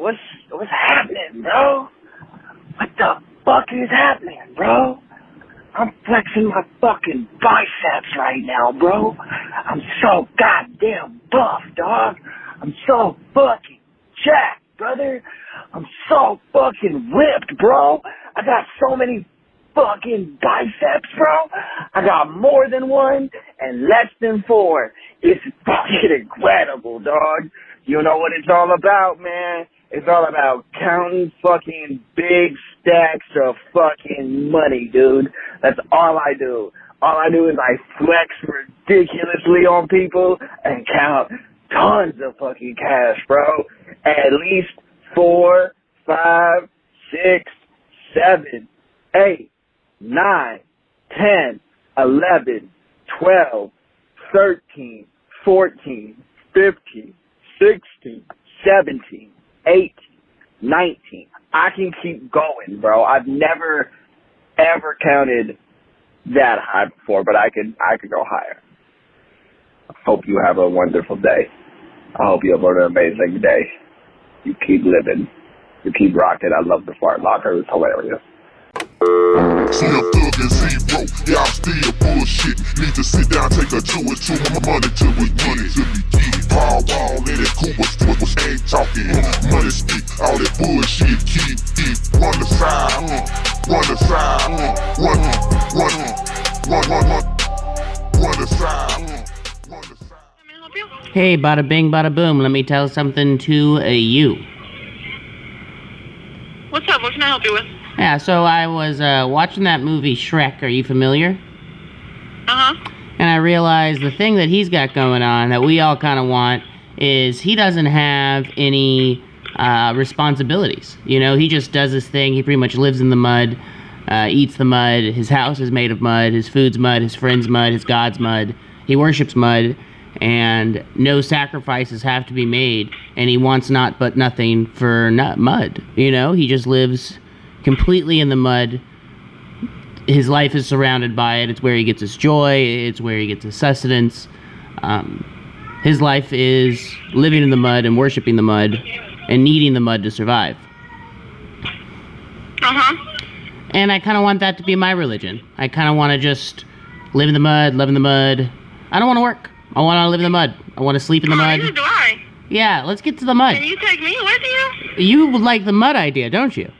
what's what's happening, bro? What the fuck is happening, bro? I'm flexing my fucking biceps right now, bro. I'm so goddamn buff, dog. I'm so fucking jacked, brother. I'm so fucking ripped, bro. I got so many fucking biceps, bro. I got more than one and less than four. It's fucking incredible, dog. You know what it's all about, man. It's all about counting fucking big stacks of fucking money, dude. That's all I do. All I do is I flex ridiculously on people and count tons of fucking cash, bro. At least four, five, six, seven, eight, nine, ten, eleven, twelve, thirteen, fourteen, fifteen, sixteen, seventeen, eighteen, nineteen. I can keep going, bro. I've never ever counted that high before, but I could I could go higher. I hope you have a wonderful day. I hope you have an amazing day. You keep living. You keep rocking. I love the fart locker. It's hilarious. Zero, y'all still bullshit. Need to sit down, take a chew and chew my money till we get it. Till we get it. Paul Wall cool was, was, was ain't talking. Money speak, all that bullshit, keep it. Run the side, uh, run the side, uh, run, run, run, run, run, run the uh, run the side. Hey, bada bing, bada boom. Let me tell something to uh, you. What's up? What can I help you with? Yeah, so I was uh, watching that movie Shrek. Are you familiar? Uh huh. And I realized the thing that he's got going on that we all kind of want is he doesn't have any uh, responsibilities. You know, he just does his thing. He pretty much lives in the mud, uh, eats the mud. His house is made of mud. His food's mud. His friend's mud. His God's mud. He worships mud. And no sacrifices have to be made. And he wants not but nothing for not mud. You know, he just lives completely in the mud. His life is surrounded by it. It's where he gets his joy. It's where he gets his sustenance. Um, his life is living in the mud and worshiping the mud and needing the mud to survive. Uh huh. And I kind of want that to be my religion. I kind of want to just live in the mud, live in the mud. I don't want to work. I want to live in the mud. I want to sleep in the Oh, mud. neither do I. Yeah, let's get to the mud. Can you take me with you? You like the mud idea, don't you?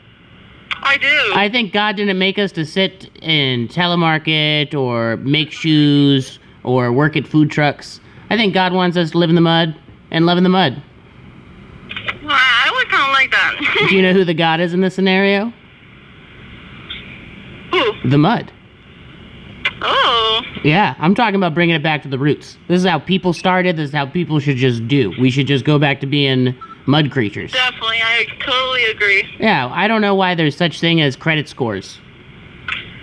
I do. I think God didn't make us to sit in telemarket or make shoes or work at food trucks. I think God wants us to live in the mud and love in the mud. Well, I would kind of like that. Do you know who the God is in this scenario? Who? The mud. Oh. Yeah, I'm talking about bringing it back to the roots. This is how people started. This is how people should just do. We should just go back to being mud creatures. Definitely, I totally agree. Yeah, I don't know why there's such thing as credit scores.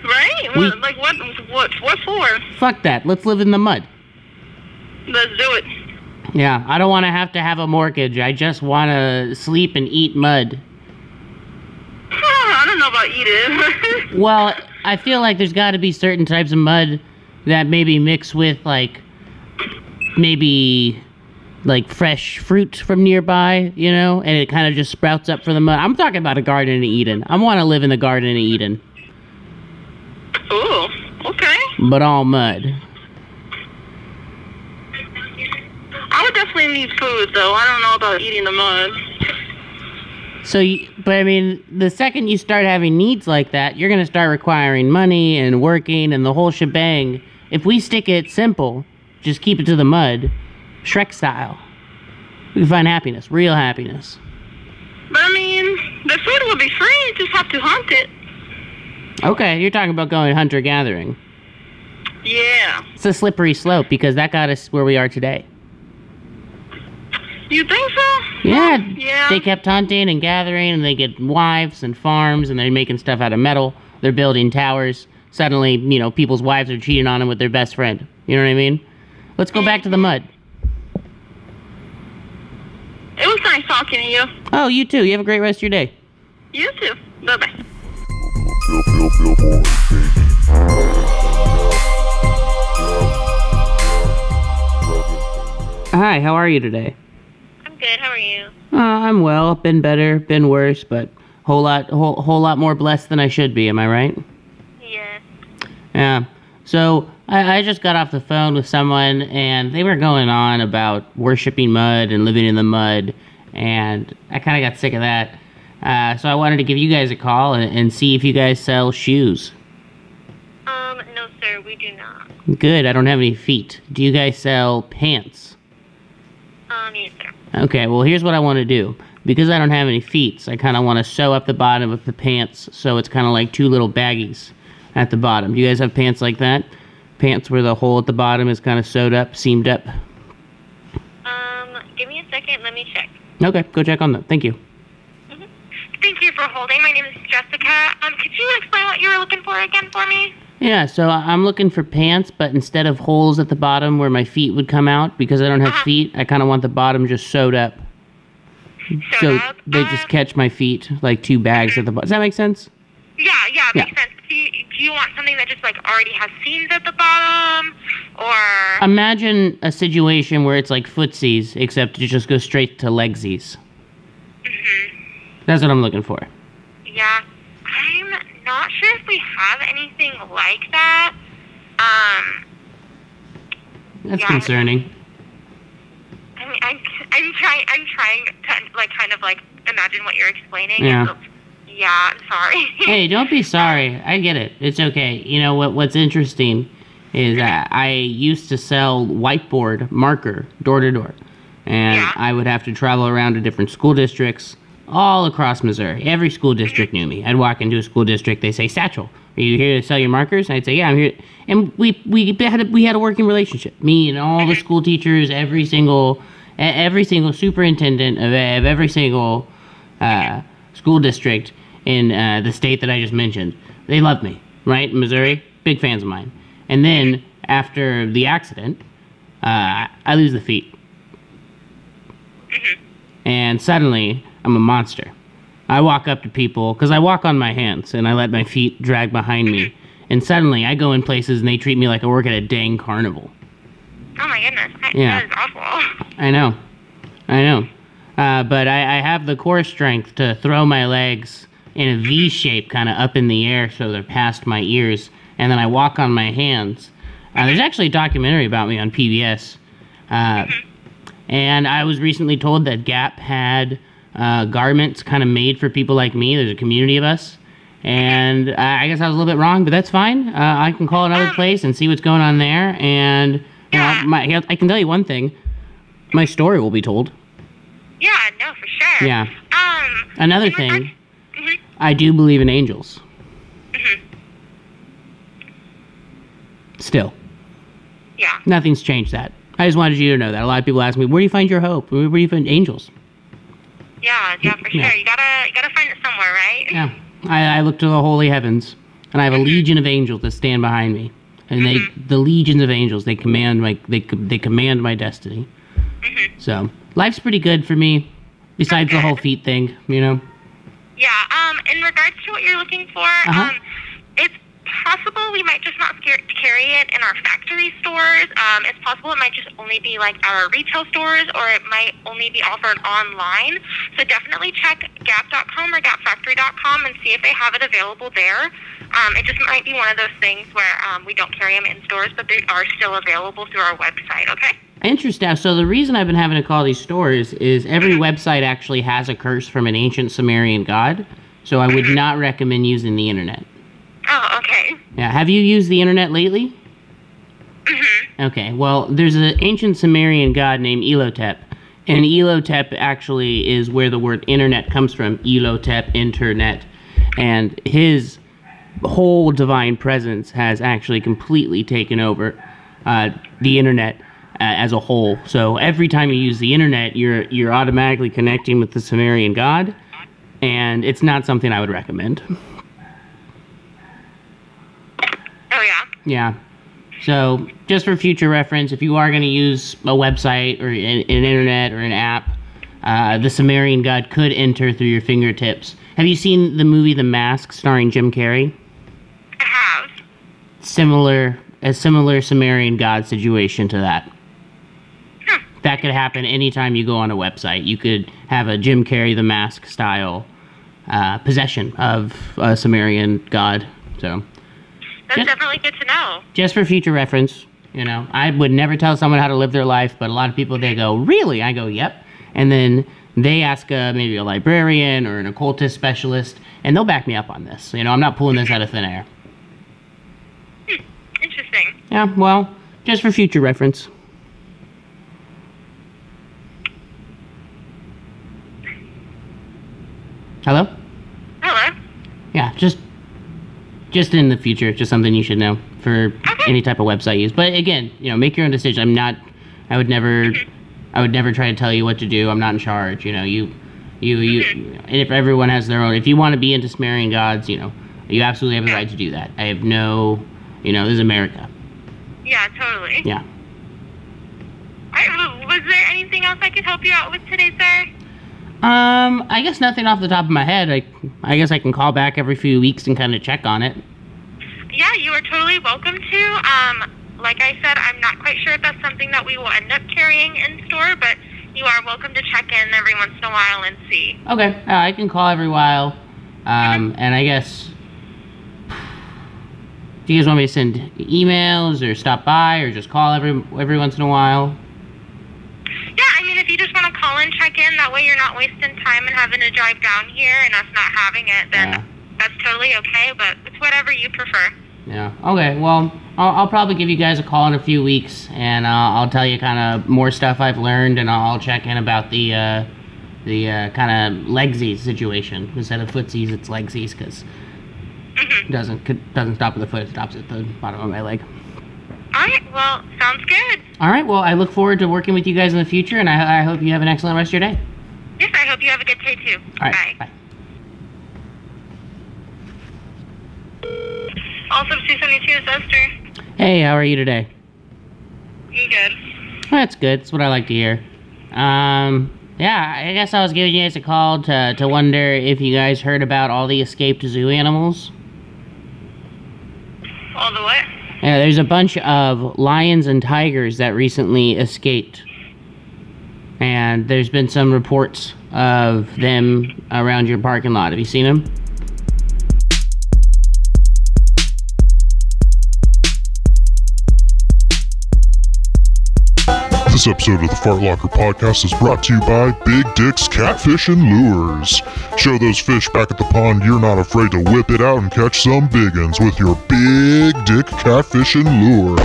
Right? We- like what? What? What for? Fuck that. Let's live in the mud. Let's do it. Yeah, I don't want to have to have a mortgage. I just want to sleep and eat mud. I don't know about eat it. Well, I feel like there's got to be certain types of mud that maybe mix with like maybe like fresh fruit from nearby, you know, and it kind of just sprouts up from the mud. I'm talking about a garden in Eden. I want to live in the garden in Eden, Ooh. Okay. but all mud. I would definitely need food though. I don't know about eating the mud. So, you, but I mean, the second you start having needs like that, you're going to start requiring money and working and the whole shebang. If we stick it simple, just keep it to the mud, Shrek style, we can find happiness, real happiness. But I mean, the food will be free. You just have to hunt it. Okay, you're talking about going hunter gathering. Yeah. It's a slippery slope because that got us where we are today. You think so? Yeah, Yeah. they kept hunting and gathering, and they get wives and farms, and they're making stuff out of metal. They're building towers. Suddenly, you know, people's wives are cheating on them with their best friend. You know what I mean? Let's go back to the mud. It was nice talking to you. Oh, you too. You have a great rest of your day. You too. Bye bye. Hi, how are you today? I'm Good. How are you? Uh, I'm well. Been better, been worse, but whole lot, whole, whole lot more blessed than I should be. Am I right? Yes. Yeah. So I, I just got off the phone with someone, and they were going on about worshiping mud and living in the mud, and I kind of got sick of that. Uh, so I wanted to give you guys a call and, and see if you guys sell shoes. Um, no, sir, we do not. Good. I don't have any feet. Do you guys sell pants? Um, yes, sir. Okay, well, here's what I want to do. Because I don't have any feet, I kind of want to sew up the bottom of the pants so it's kind of like two little baggies at the bottom. Do you guys have pants like that? Pants where the hole at the bottom is kind of sewed up, seamed up? Um, give me a second. Let me check. Okay, go check on that. Thank you. Thank you for holding. My name is Jessica. Um, could you explain what you were looking for again for me? Yeah, so I'm looking for pants, but instead of holes at the bottom where my feet would come out, because I don't have Uh-huh. feet, I kind of want the bottom just sewed up. So up? they just Um, catch my feet like two bags at the bottom. Does that make sense? Yeah, yeah, Yeah. makes sense. Do you, do you want something that just like already has seams at the bottom, or? Imagine a situation where it's like footsies, except it just goes straight to legsies. That's what I'm looking for. yeah, I'm not sure if we have anything like that. Um, That's Yeah. concerning. I mean, I'm, I'm trying, I'm trying to like kind of like imagine what you're explaining. Yeah. Yeah, I'm sorry. Hey, don't be sorry. I get it. It's okay. You know what? What's interesting is that I used to sell whiteboard marker door to door, and Yeah. I would have to travel around to different school districts all across Missouri. Every school district knew me. I'd walk into a school district. They say, "Satchel, are you here to sell your markers?" I'd say, "Yeah, I'm here." And we we had a, we had a working relationship. Me and all the school teachers, every single every single superintendent of, of every single uh, school district in uh, the state that I just mentioned. They love me, right? Missouri, big fans of mine. And then after the accident, uh, I lose the feet. And suddenly, I'm a monster. I walk up to people because I walk on my hands and I let my feet drag behind me. And suddenly, I go in places and they treat me like I work at a dang carnival. oh my goodness, that, Yeah. that is awful. I know. I know. Uh, but I, I have the core strength to throw my legs in a V shape, kind of up in the air, so they're past my ears, and then I walk on my hands. Uh, there's actually a documentary about me on PBS, uh, and I was recently told that Gap had uh, garments kind of made for people like me. There's a community of us, and uh, I guess I was a little bit wrong, but that's fine. Uh, I can call another place and see what's going on there, and you know, my, I can tell you one thing: my story will be told. Yeah, no, for sure. Yeah. Um. Another thing. I do believe in angels. Mm-hmm. Still, Yeah. nothing's changed that. I just wanted you to know that. A lot of people ask me, where do you find your hope? Where, do you find angels? Yeah, yeah, for sure. Yeah. You gotta, you gotta find it somewhere, right? Yeah. I, I look to the holy heavens, and I have a mm-hmm. legion of angels that stand behind me. And they, mm-hmm. the legions of angels, they command my, they, they command my destiny. So, life's pretty good for me, besides the whole feet thing, you know? Yeah. Um. In regards to what you're looking for, Uh-huh. um, possible we might just not carry it in our factory stores. Um, it's possible it might just only be like our retail stores, or it might only be offered online. So definitely check Gap.com or GapFactory.com and see if they have it available there. Um, it just might be one of those things where um, we don't carry them in stores, but they are still available through our website. Okay. Interesting. So the reason I've been having to call these stores is every website actually has a curse from an ancient Sumerian god. So I would not recommend using the internet. Oh, okay. Yeah. Have you used the internet lately? Okay. Well, there's an ancient Sumerian god named Elotep, and Elotep actually is where the word internet comes from. Elotep, internet, and his whole divine presence has actually completely taken over uh, the internet uh, as a whole. So every time you use the internet, you're you're automatically connecting with the Sumerian god, and it's not something I would recommend. Oh yeah. So, just for future reference, if you are going to use a website or an, an internet or an app, uh, the Sumerian god could enter through your fingertips. Have you seen the movie The Mask starring Jim Carrey? I have. Similar, a similar Sumerian god situation to that. that could happen anytime you go on a website. You could have a Jim Carrey the Mask style uh, possession of a Sumerian god. So That's Yeah. definitely good to know. just for future reference, you know, I would never tell someone how to live their life, but a lot of people they go, "Really?" I go, "Yep," and then they ask uh, maybe a librarian or an occultist specialist, and they'll back me up on this. You know, I'm not pulling this out of thin air. Interesting. Yeah, well, just for future reference. Hello. Yeah, just just in the future, just something you should know for any type of website use. But again, you know, make your own decision. I'm not I would never I would never try to tell you what to do. I'm not in charge, you know. You you you and if everyone has their own if you want to be into Sumerian gods, you know, you absolutely have the right to do that. I have no you know, this is America. Yeah, totally. Yeah. Right, was there anything else I could help you out with today, sir? Um, I guess nothing off the top of my head. I, I guess I can call back every few weeks and kind of check on it. Yeah, you are totally welcome to. Um, like I said, I'm not quite sure if that's something that we will end up carrying in store, but you are welcome to check in every once in a while and see. Okay, uh, I can call every while. Um, and I guess. Do you guys want me to send emails or stop by or just call every every once in a while? Yeah, I mean, if you just want to call and check in, that way you're not wasting time and having to drive down here and us not having it, then Yeah. that's totally okay, but it's whatever you prefer. Yeah. Okay. Well, I'll, I'll probably give you guys a call in a few weeks, and uh, I'll tell you kind of more stuff I've learned, and I'll check in about the uh, the uh, kind of legsies situation instead of footsies. It's legsies because it doesn't could- doesn't stop at the foot; it stops at the bottom of my leg. All right, well, sounds good. All right. Well, I look forward to working with you guys in the future, and I, I hope you have an excellent rest of your day. Yes, I hope you have a good day too. All right. Bye. Bye. Also, 272 is Esther. Hey, how are you today? You good? That's good. That's what I like to hear. Um, yeah, I guess I was giving you guys a call to to wonder if you guys heard about all the escaped zoo animals. All the what? Yeah, there's a bunch of lions and tigers that recently escaped. And there's been some reports of them around your parking lot. Have you seen them? This episode of the Fart Locker Podcast is brought to you by Big Dick's Catfish and Lures. Show those fish back at the pond you're not afraid to whip it out and catch some big uns with your Big Dick Catfish and Lure.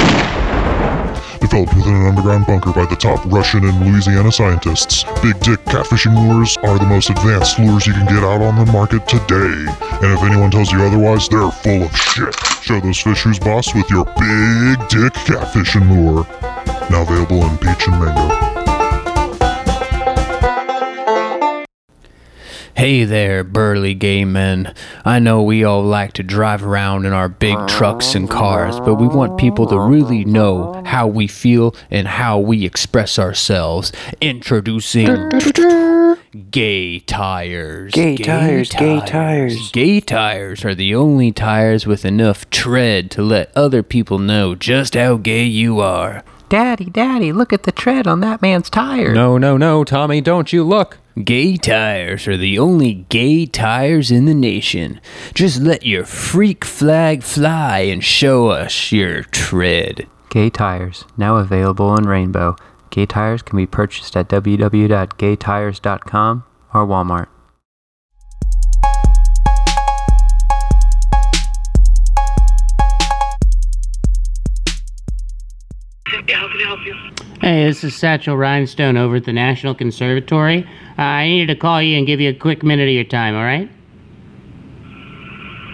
Developed within an underground bunker by the top Russian and Louisiana scientists, Big Dick Catfishing Lures are the most advanced lures you can get out on the market today. And if anyone tells you otherwise, they're full of shit. Show those fish who's boss with your Big Dick Catfishing Lure. Now available in peach and mango. Hey there, burly gay men. I know we all like to drive around in our big trucks and cars, but we want people to really know how we feel and how we express ourselves. Introducing Gay Tires. Gay tires, gay tires. Gay tires are the only tires with enough tread to let other people know just how gay you are. Daddy, Daddy, look at the tread on that man's tire. No, no, no, Tommy, don't you look. Gay tires are the only gay tires in the nation. Just let your freak flag fly and show us your tread. Gay tires, now available in rainbow. Gay tires can be purchased at www.gaytires.com or Walmart. Hey, this is Satchel Rhinestone over at the National Conservatory. Uh, I needed to call you and give you a quick minute of your time, all right?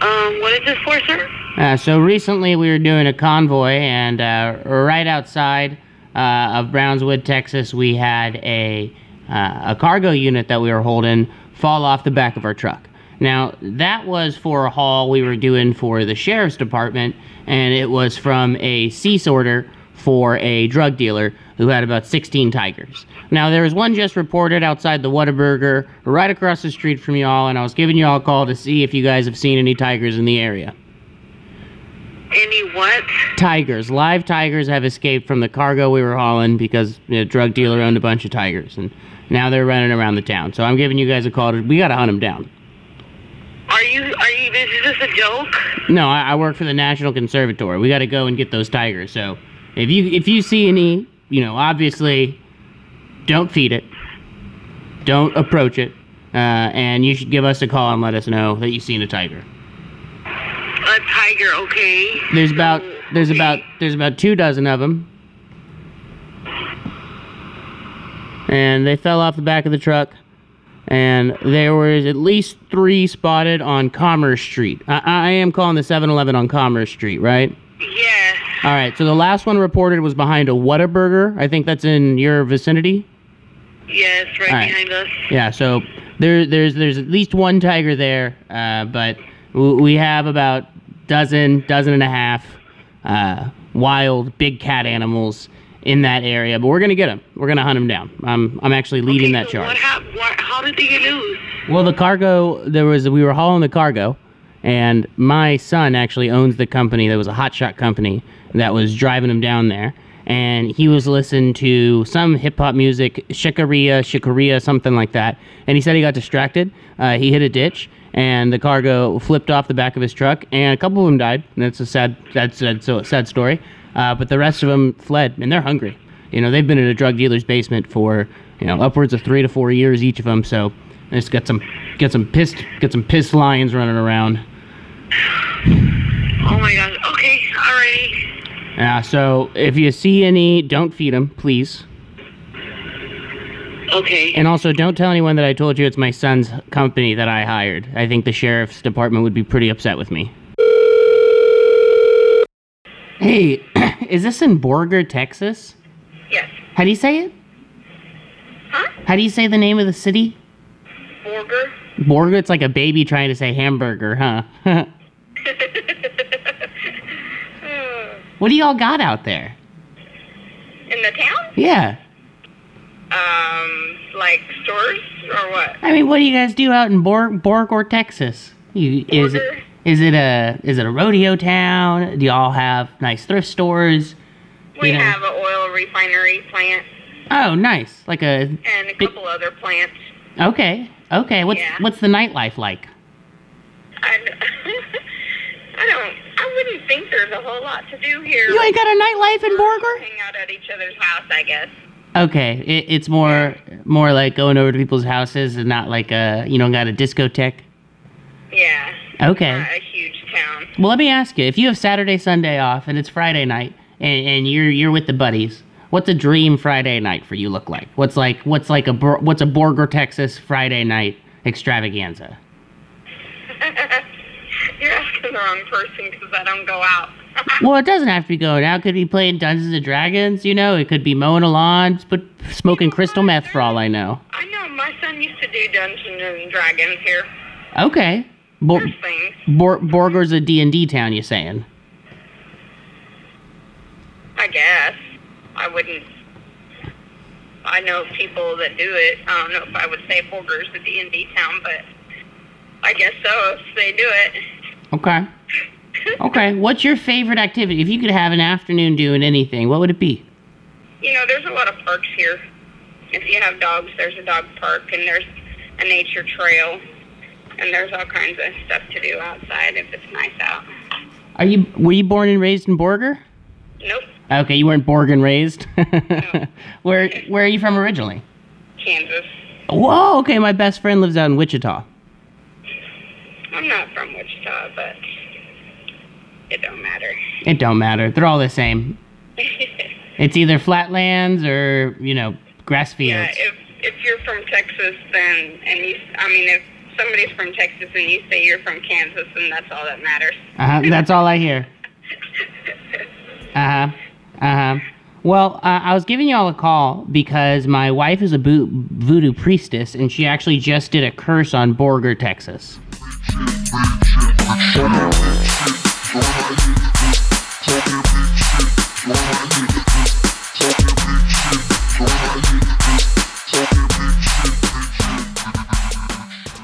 Um, what is this for, sir? Uh, so recently we were doing a convoy, and uh, right outside uh, of Brownswood, Texas, we had a uh, a cargo unit that we were holding fall off the back of our truck. Now that was for a haul we were doing for the sheriff's department, and it was from a cease order for a drug dealer who had about 16 tigers. Now there was one just reported outside the Whataburger, right across the street from y'all, and I was giving y'all a call to see if you guys have seen any tigers in the area. Any what? Tigers, live tigers have escaped from the cargo we were hauling because the drug dealer owned a bunch of tigers, and now they're running around the town. So I'm giving you guys a call. To, we gotta hunt them down. Are you? Are you? This is this a joke? No, I, I work for the National Conservatory. We got to go and get those tigers. So if you if you see any, you know, obviously, don't feed it, don't approach it, uh, and you should give us a call and let us know that you've seen a tiger. A tiger, okay. There's about there's okay. about there's about two dozen of them, and they fell off the back of the truck. And there was at least three spotted on Commerce Street. I, I am calling the 7-Eleven on Commerce Street, right? Yes. All right. So the last one reported was behind a Whataburger. I think that's in your vicinity. Yes, right right. behind us. Yeah. So there, there's there's at least one tiger there, uh, but we have about dozen, dozen and a half uh, wild big cat animals in that area. But we're gonna get them. We're gonna hunt them down. I'm I'm actually leading Okay, that so charge. What hap- what, how did they get loose? Well, the cargo there was we were hauling the cargo, and my son actually owns the company. That was a hotshot company that was driving him down there, and he was listening to some hip hop music, shikaria, shikaria, something like that. And he said he got distracted. Uh, he hit a ditch, and the cargo flipped off the back of his truck, and a couple of them died. And that's a sad, that's a sad story. Uh, but the rest of them fled, and they're hungry. You know, they've been in a drug dealer's basement for you know upwards of three to four years each of them. So just got some get some pissed get some pissed lions running around. Oh my gosh. Okay, alrighty. Yeah. So if you see any, don't feed them, please. Okay. And also, don't tell anyone that I told you it's my son's company that I hired. I think the sheriff's department would be pretty upset with me. Hey, is this in Borger, Texas? yes. How do you say it? Huh? How do you say the name of the city? Borger. Borger. It's like a baby trying to say hamburger, huh? what do y'all got out there? In the town? Yeah. Um, like stores or what? I mean, what do you guys do out in Borg, Borgor, Texas? You, is it is it a is it a rodeo town? Do y'all have nice thrift stores? We You know. have an oil refinery plant Oh, nice. Like a and a couple other plants. okay, okay. What's Yeah. what's the nightlife like? I, I don't. I wouldn't think there's a whole lot to do here. You ain't got a nightlife in Borgor? Hang out at each other's house, I guess. Okay, it, it's more more like going over to people's houses and not like a you know got a discotheque. Yeah. Okay. Not a huge town. Well, let me ask you: if you have Saturday, Sunday off, and it's Friday night, and, and you're you're with the buddies, what's a dream Friday night for you look like? What's like what's like a Bor- what's a Borger, Texas Friday night extravaganza? The wrong person because I don't go out. Well, it doesn't have to be going out. It could be playing Dungeons and Dragons. You know, it could be mowing a lawn, but smoking crystal meth for all I know. I know my son used to do Dungeons and Dragons here. Okay, Bor- There's things. Bor- Borger's a D and D town. You saying? I guess. I wouldn't. I know people that do it. I don't know if I would say Borger's a D&D town, but I guess so if they do it. Okay. Okay. What's your favorite activity? If you could have an afternoon doing anything, what would it be? You know, there's a lot of parks here. If you have dogs, there's a dog park, and there's a nature trail, and there's all kinds of stuff to do outside if it's nice out. Are you were you born and raised in Borger? Nope, Okay, you weren't born and raised. where where are you from originally? Kansas. Whoa. Okay, my best friend lives out in Wichita. I'm not from Wichita, but it don't matter. It don't matter. They're all the same. It's either flatlands or you know grass fields. Yeah, if if you're from Texas, then and you, I mean, if somebody's from Texas and you say you're from Kansas, then that's all that matters. Uh-huh, that's all I hear. Uh huh. Uh huh. Well, uh, I was giving y'all a call because my wife is a voodoo priestess, and she actually just did a curse on Borger, Texas.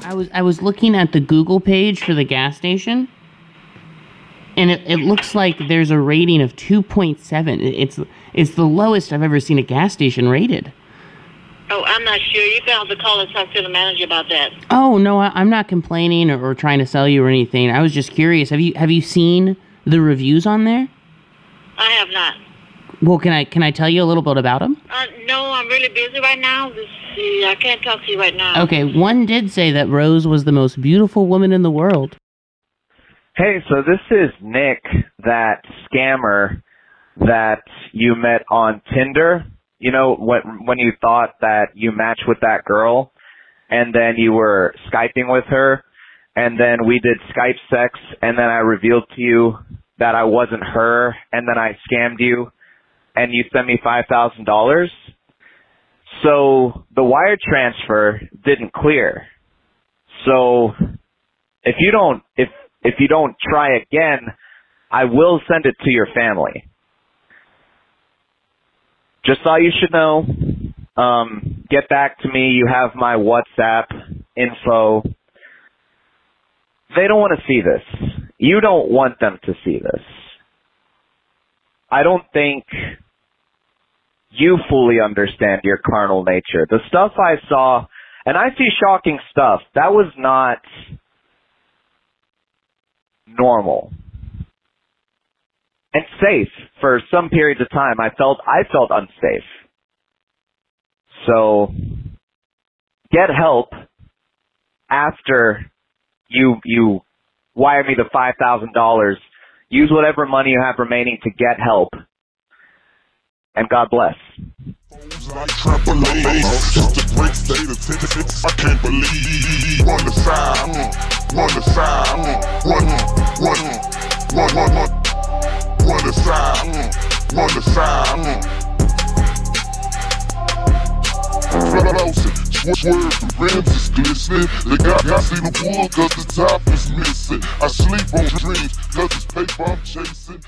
I was I was looking at the Google page for the gas station, and it, it looks like there's a rating of 2.7. It's it's the lowest I've ever seen a gas station rated. Oh, I'm not sure. You're going have to call and talk to the manager about that. Oh no, I, I'm not complaining or, or trying to sell you or anything. I was just curious. Have you have you seen the reviews on there? I have not. Well, can I can I tell you a little bit about them? Uh, no, I'm really busy right now. Let's see. I can't talk to you right now. Okay, one did say that Rose was the most beautiful woman in the world. Hey, so this is Nick, that scammer that you met on Tinder. You know, when when you thought that you matched with that girl and then you were Skyping with her and then we did Skype sex and then I revealed to you that I wasn't her and then I scammed you and you sent me $5,000. So the wire transfer didn't clear. So if you don't if if you don't try again, I will send it to your family. Just thought you should know. Um, get back to me. You have my WhatsApp info. They don't want to see this. You don't want them to see this. I don't think you fully understand your carnal nature. The stuff I saw, and I see shocking stuff, that was not normal and safe for some periods of time. I felt I felt unsafe. So get help after you you wire me the five thousand dollars. Use whatever money you have remaining to get help. And God bless. Run the side, mm, run the side. Flossing, swerve, the rims is glistening. They got, got see the wood cause the top is missing. I sleep on dreams cause it's paper I'm chasing.